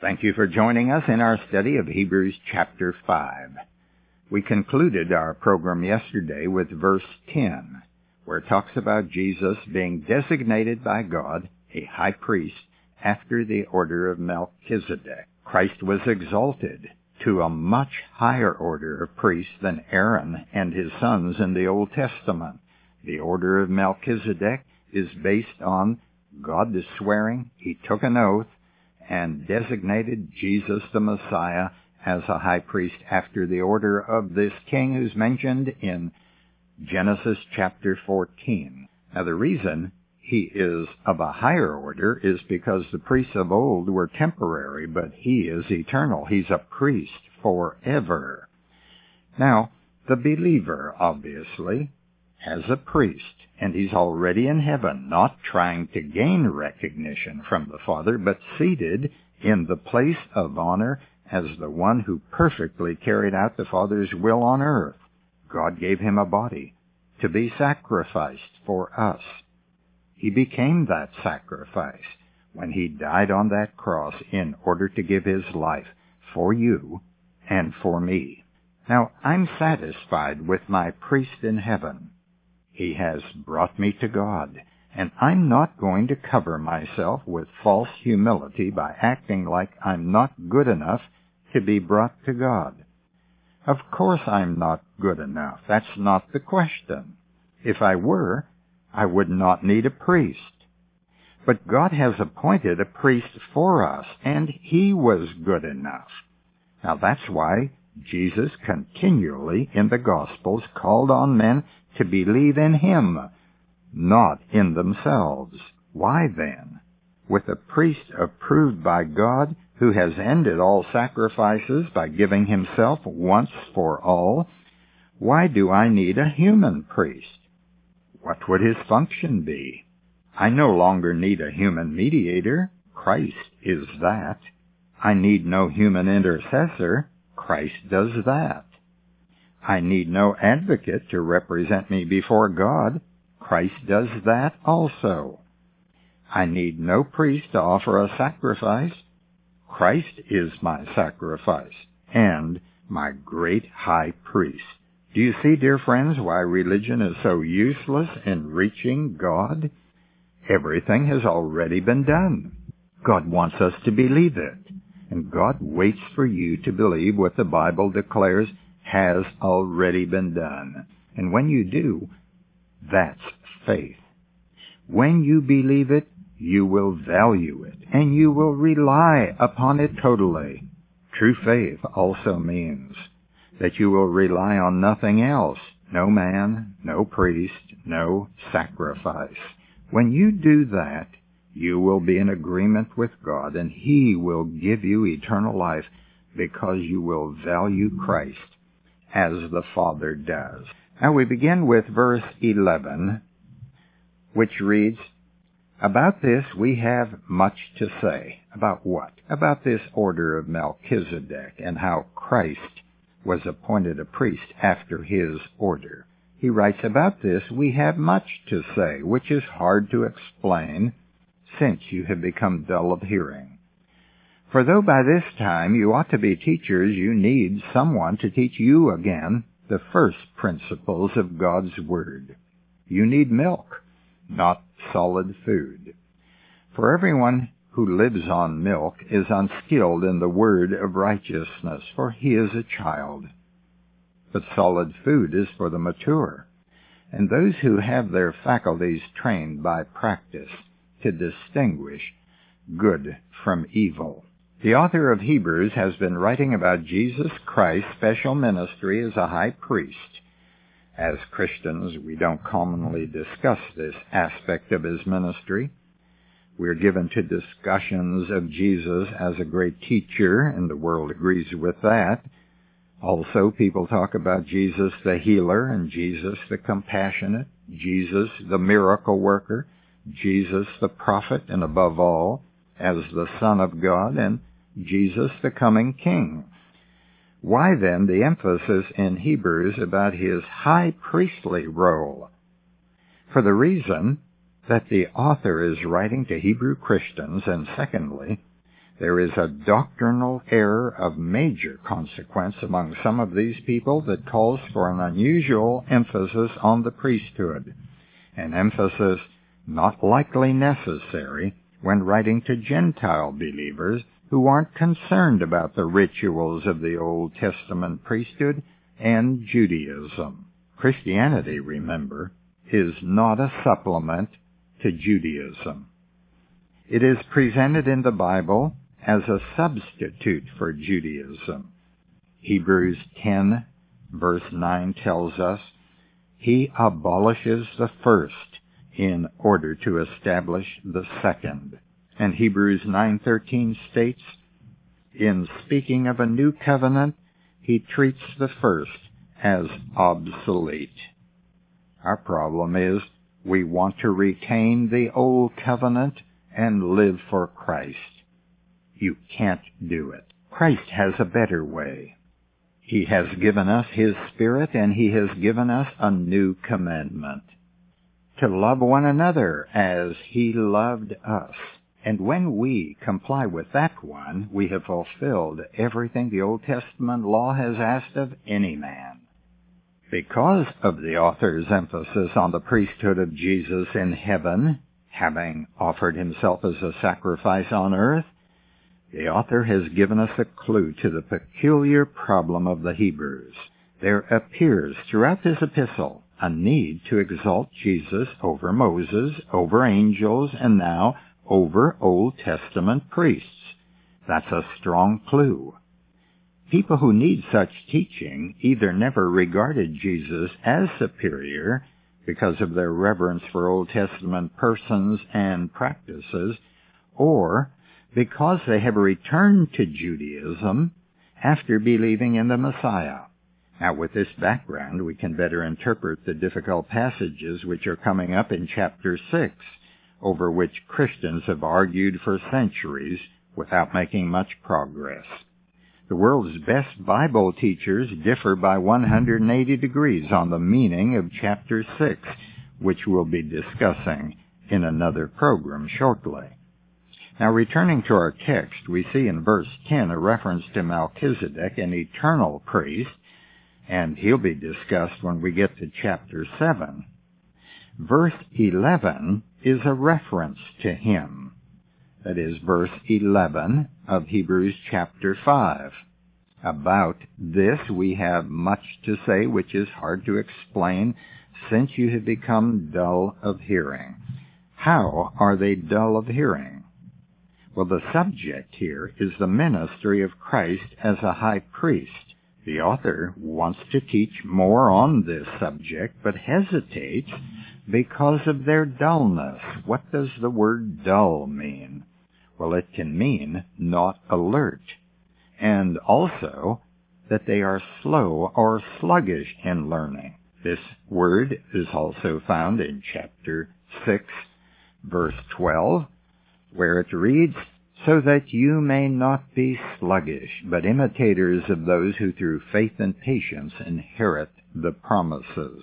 Thank you for joining us in our study of Hebrews chapter 5. We concluded our program yesterday with verse 10, where it talks about Jesus being designated by God a high priest after the order of Melchizedek. Christ was exalted to a much higher order of priests than Aaron and his sons in the Old Testament. The order of Melchizedek is based on God the swearing, he took an oath, and designated Jesus the Messiah as a high priest after the order of this king who's mentioned in Genesis chapter 14. Now the reason he is of a higher order is because the priests of old were temporary, but he is eternal. He's a priest forever. Now, the believer, obviously, has a priest, and he's already in heaven, not trying to gain recognition from the Father, but seated in the place of honor as the one who perfectly carried out the Father's will on earth. God gave him a body to be sacrificed for us. He became that sacrifice when he died on that cross in order to give his life for you and for me. Now, I'm satisfied with my priest in heaven. He has brought me to God, and I'm not going to cover myself with false humility by acting like I'm not good enough to be brought to God. Of course I'm not good enough. That's not the question. If I were, I would not need a priest. But God has appointed a priest for us, and he was good enough. Now that's why Jesus continually in the Gospels called on men to believe in him, not in themselves. Why then, with a priest approved by God who has ended all sacrifices by giving himself once for all, why do I need a human priest? What would his function be? I no longer need a human mediator. Christ is that. I need no human intercessor. Christ does that. I need no advocate to represent me before God. Christ does that also. I need no priest to offer a sacrifice. Christ is my sacrifice and my great high priest. Do you see, dear friends, why religion is so useless in reaching God? Everything has already been done. God wants us to believe it. And God waits for you to believe what the Bible declares has already been done. And when you do, that's faith. When you believe it, you will value it, and you will rely upon it totally. True faith also means that you will rely on nothing else, no man, no priest, no sacrifice. When you do that, you will be in agreement with God, and He will give you eternal life because you will value Christ as the Father does. Now we begin with verse 11, which reads, About this we have much to say. About what? About this order of Melchizedek and how Christ was appointed a priest after his order. He writes, About this we have much to say, which is hard to explain, since you have become dull of hearing. For though by this time you ought to be teachers, you need someone to teach you again the first principles of God's Word. You need milk, not solid food. For everyone who lives on milk is unskilled in the word of righteousness, for he is a child. But solid food is for the mature, and those who have their faculties trained by practice to distinguish good from evil. The author of Hebrews has been writing about Jesus Christ's special ministry as a high priest. As Christians, we don't commonly discuss this aspect of his ministry. We're given to discussions of Jesus as a great teacher, and the world agrees with that. Also, people talk about Jesus the healer and Jesus the compassionate, Jesus the miracle worker, Jesus the prophet, and above all, as the Son of God, and Jesus the coming King. Why then the emphasis in Hebrews about his high priestly role? For the reason that the author is writing to Hebrew Christians, and secondly, There is a doctrinal error of major consequence among some of these people that calls for an unusual emphasis on the priesthood, an emphasis not likely necessary when writing to Gentile believers who aren't concerned about the rituals of the Old Testament priesthood and Judaism. Christianity, remember, is not a supplement to Judaism. It is presented in the Bible as a substitute for Judaism. Hebrews 10 verse 9 tells us, He abolishes the first in order to establish the second. And Hebrews 9:13 states, in speaking of a new covenant, he treats the first as obsolete. Our problem is we want to retain the old covenant and live for Christ. You can't do it. Christ has a better way. He has given us His Spirit and He has given us a new commandment. To love one another as He loved us. And when we comply with that one, we have fulfilled everything the Old Testament law has asked of any man. Because of the author's emphasis on the priesthood of Jesus in heaven, having offered himself as a sacrifice on earth, the author has given us a clue to the peculiar problem of the Hebrews. There appears throughout this epistle a need to exalt Jesus over Moses, over angels, and now over Old Testament priests. That's a strong clue. People who need such teaching either never regarded Jesus as superior because of their reverence for Old Testament persons and practices, or because they have returned to Judaism after believing in the Messiah. Now, with this background, we can better interpret the difficult passages which are coming up in chapter 6, over which Christians have argued for centuries without making much progress. The world's best Bible teachers differ by 180 degrees on the meaning of chapter 6, which we'll be discussing in another program shortly. Now, returning to our text, we see in verse 10 a reference to Melchizedek, an eternal priest, and he'll be discussed when we get to chapter 7. Verse 11 is a reference to him. That is verse 11 of Hebrews chapter 5. About this we have much to say which is hard to explain since you have become dull of hearing. How are they dull of hearing? Well, the subject here is the ministry of Christ as a high priest. The author wants to teach more on this subject, but hesitates because of their dullness. What does the word dull mean? Well, it can mean not alert, and also that they are slow or sluggish in learning. This word is also found in chapter 6, verse 12, where it reads, So that you may not be sluggish, but imitators of those who through faith and patience inherit the promises.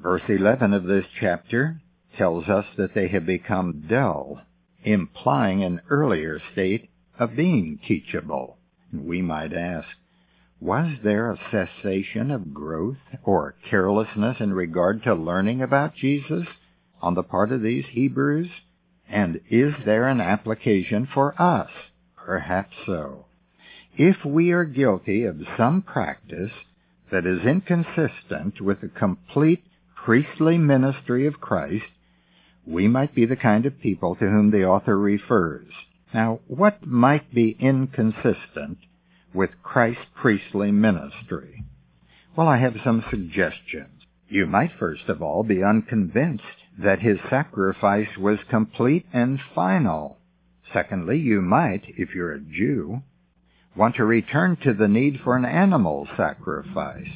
Verse 11 of this chapter tells us that they have become dull, implying an earlier state of being teachable. We might ask, was there a cessation of growth or carelessness in regard to learning about Jesus on the part of these Hebrews? And is there an application for us? Perhaps so. If we are guilty of some practice that is inconsistent with the complete priestly ministry of Christ, we might be the kind of people to whom the author refers. Now, what might be inconsistent with Christ's priestly ministry? Well, I have some suggestions. You might first of all be unconvinced that his sacrifice was complete and final. Secondly, you might, if you're a Jew, want to return to the need for an animal sacrifice.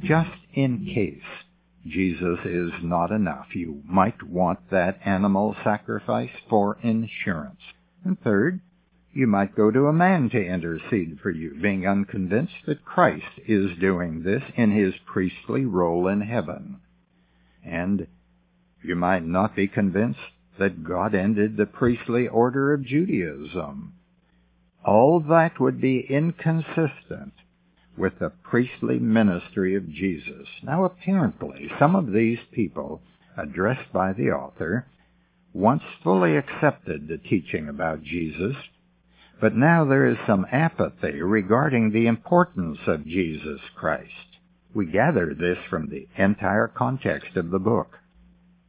Just in case Jesus is not enough, you might want that animal sacrifice for insurance. And third, you might go to a man to intercede for you, being unconvinced that Christ is doing this in his priestly role in heaven. And you might not be convinced that God ended the priestly order of Judaism all that would be inconsistent with the priestly ministry of Jesus. Now apparently some of these people addressed by the author once fully accepted the teaching about Jesus, but now there is some apathy regarding the importance of Jesus Christ. We gather this from the entire context of the book.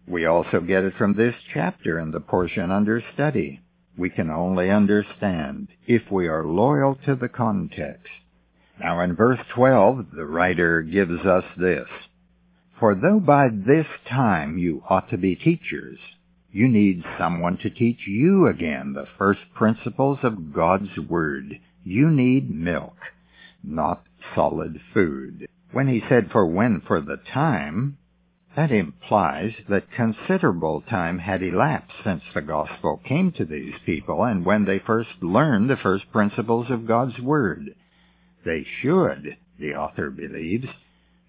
We also get it from this chapter and the portion under study. We can only understand if we are loyal to the context. Now in verse 12, the writer gives us this. For though by this time you ought to be teachers, you need someone to teach you again the first principles of God's Word. You need milk, not solid food. When he said, for when for the time, that implies that considerable time had elapsed since the gospel came to these people and when they first learned the first principles of God's Word. They should, the author believes,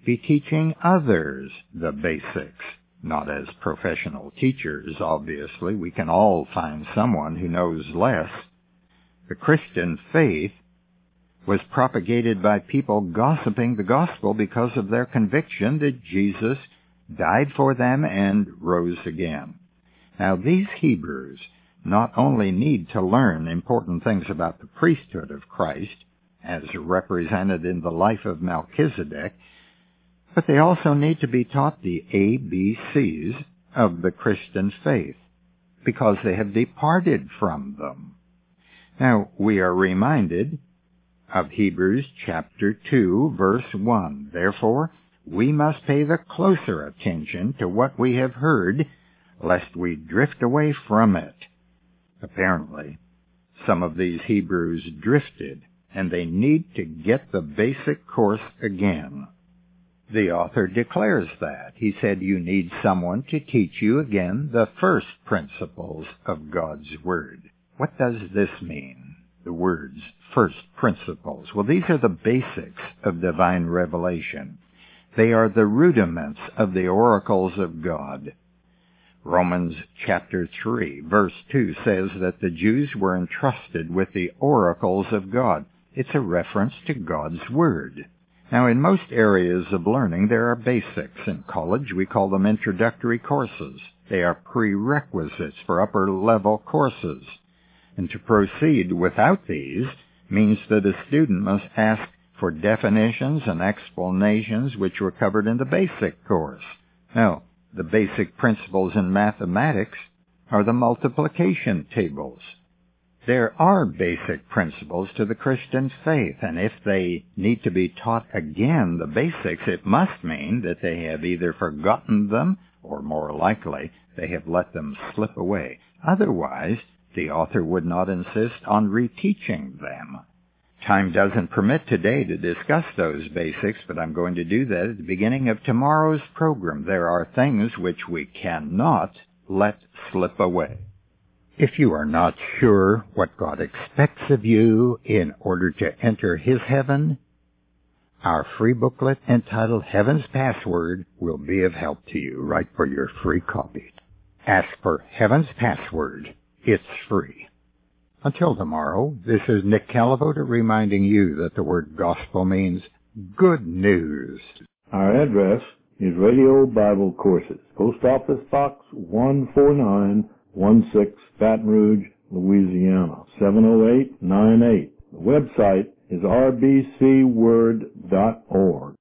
be teaching others the basics. Not as professional teachers, obviously. We can all find someone who knows less. The Christian faith was propagated by people gossiping the gospel because of their conviction that Jesus died for them and rose again. Now these Hebrews not only need to learn important things about the priesthood of Christ, as represented in the life of Melchizedek, but they also need to be taught the ABCs of the Christian faith, because they have departed from them. Now, we are reminded of Hebrews chapter 2 verse 1. Therefore, we must pay the closer attention to what we have heard, lest we drift away from it. Apparently, some of these Hebrews drifted, and they need to get the basic course again. The author declares that. He said you need someone to teach you again the first principles of God's Word. What does this mean? The words, first principles. Well, these are the basics of divine revelation. They are the rudiments of the oracles of God. Romans chapter 3 verse 2 says that the Jews were entrusted with the oracles of God. It's a reference to God's Word. Now in most areas of learning there are basics. In college we call them introductory courses. They are prerequisites for upper level courses. And to proceed without these means that a student must ask for definitions and explanations which were covered in the basic course. Now, the basic principles in mathematics are the multiplication tables. There are basic principles to the Christian faith, and if they need to be taught again the basics, it must mean that they have either forgotten them, or more likely, they have let them slip away. Otherwise, the author would not insist on reteaching them. Time doesn't permit today to discuss those basics, but I'm going to do that at the beginning of tomorrow's program. There are things which we cannot let slip away. If you are not sure what God expects of you in order to enter His heaven, our free booklet entitled Heaven's Password will be of help to you. Write for your free copy. Ask for Heaven's Password. It's free. Until tomorrow, this is Nick Calavoda reminding you that the word gospel means good news. Our address is Radio Bible Courses, Post Office Box 14916, Baton Rouge, Louisiana, 70898. The website is rbcword.org.